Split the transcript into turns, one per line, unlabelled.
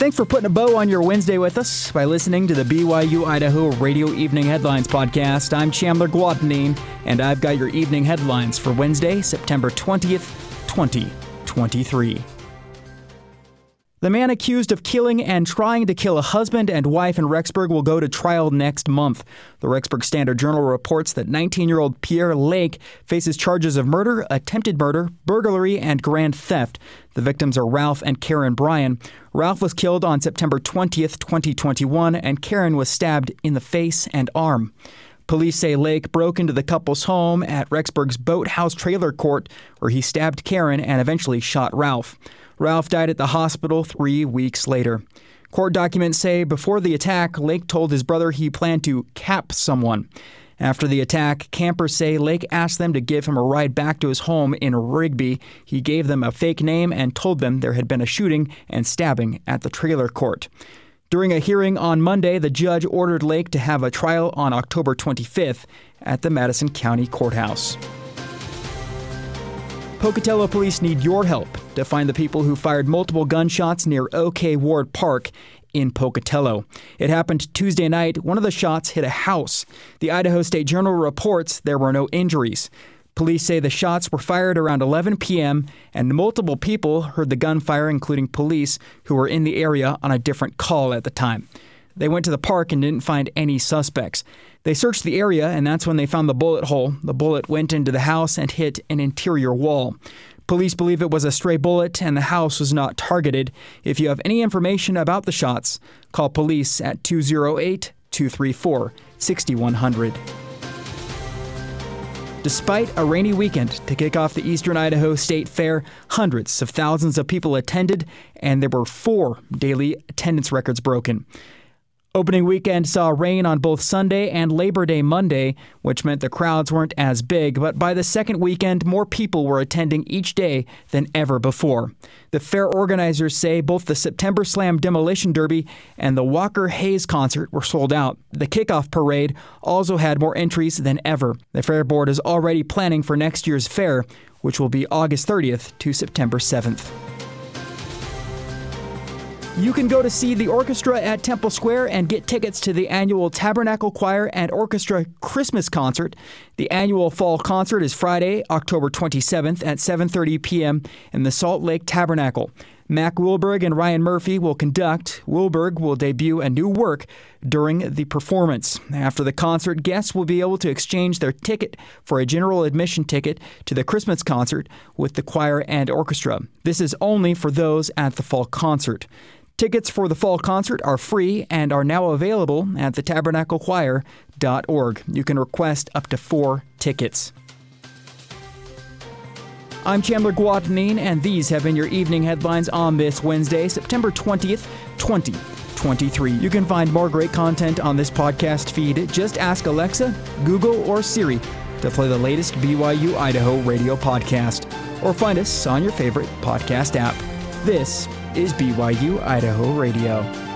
Thanks for putting a bow on your Wednesday with us by listening to the BYU Idaho Radio Evening Headlines Podcast. I'm Chandler Guadagnine, and I've got your evening headlines for Wednesday, September 20th, 2023. The man accused of killing and trying to kill a husband and wife in Rexburg will go to trial next month. The Rexburg Standard Journal reports that 19 year old Pierre Lake faces charges of murder, attempted murder, burglary, and grand theft. The victims are Ralph and Karen Bryan. Ralph was killed on September 20th, 2021, and Karen was stabbed in the face and arm. Police say Lake broke into the couple's home at Rexburg's Boathouse Trailer Court, where he stabbed Karen and eventually shot Ralph. Ralph died at the hospital three weeks later. Court documents say before the attack, Lake told his brother he planned to cap someone. After the attack, campers say Lake asked them to give him a ride back to his home in Rigby. He gave them a fake name and told them there had been a shooting and stabbing at the trailer court. During a hearing on Monday, the judge ordered Lake to have a trial on October 25th at the Madison County Courthouse. Pocatello police need your help to find the people who fired multiple gunshots near OK Ward Park in Pocatello. It happened Tuesday night. One of the shots hit a house. The Idaho State Journal reports there were no injuries. Police say the shots were fired around 11 p.m., and multiple people heard the gunfire, including police who were in the area on a different call at the time. They went to the park and didn't find any suspects. They searched the area, and that's when they found the bullet hole. The bullet went into the house and hit an interior wall. Police believe it was a stray bullet and the house was not targeted. If you have any information about the shots, call police at 208 234 6100. Despite a rainy weekend to kick off the Eastern Idaho State Fair, hundreds of thousands of people attended, and there were four daily attendance records broken. Opening weekend saw rain on both Sunday and Labor Day Monday, which meant the crowds weren't as big, but by the second weekend, more people were attending each day than ever before. The fair organizers say both the September Slam Demolition Derby and the Walker Hayes concert were sold out. The kickoff parade also had more entries than ever. The fair board is already planning for next year's fair, which will be August 30th to September 7th. You can go to see the orchestra at Temple Square and get tickets to the annual Tabernacle Choir and Orchestra Christmas concert. The annual fall concert is Friday, October 27th at 7:30 p.m. in the Salt Lake Tabernacle. Mack Wilberg and Ryan Murphy will conduct. Wilberg will debut a new work during the performance. After the concert, guests will be able to exchange their ticket for a general admission ticket to the Christmas concert with the choir and orchestra. This is only for those at the fall concert. Tickets for the fall concert are free and are now available at thetabernaclechoir.org. You can request up to four tickets. I'm Chandler Guadagnine, and these have been your evening headlines on this Wednesday, September 20th, 2023. You can find more great content on this podcast feed. Just ask Alexa, Google, or Siri to play the latest BYU Idaho radio podcast, or find us on your favorite podcast app. This is BYU Idaho Radio.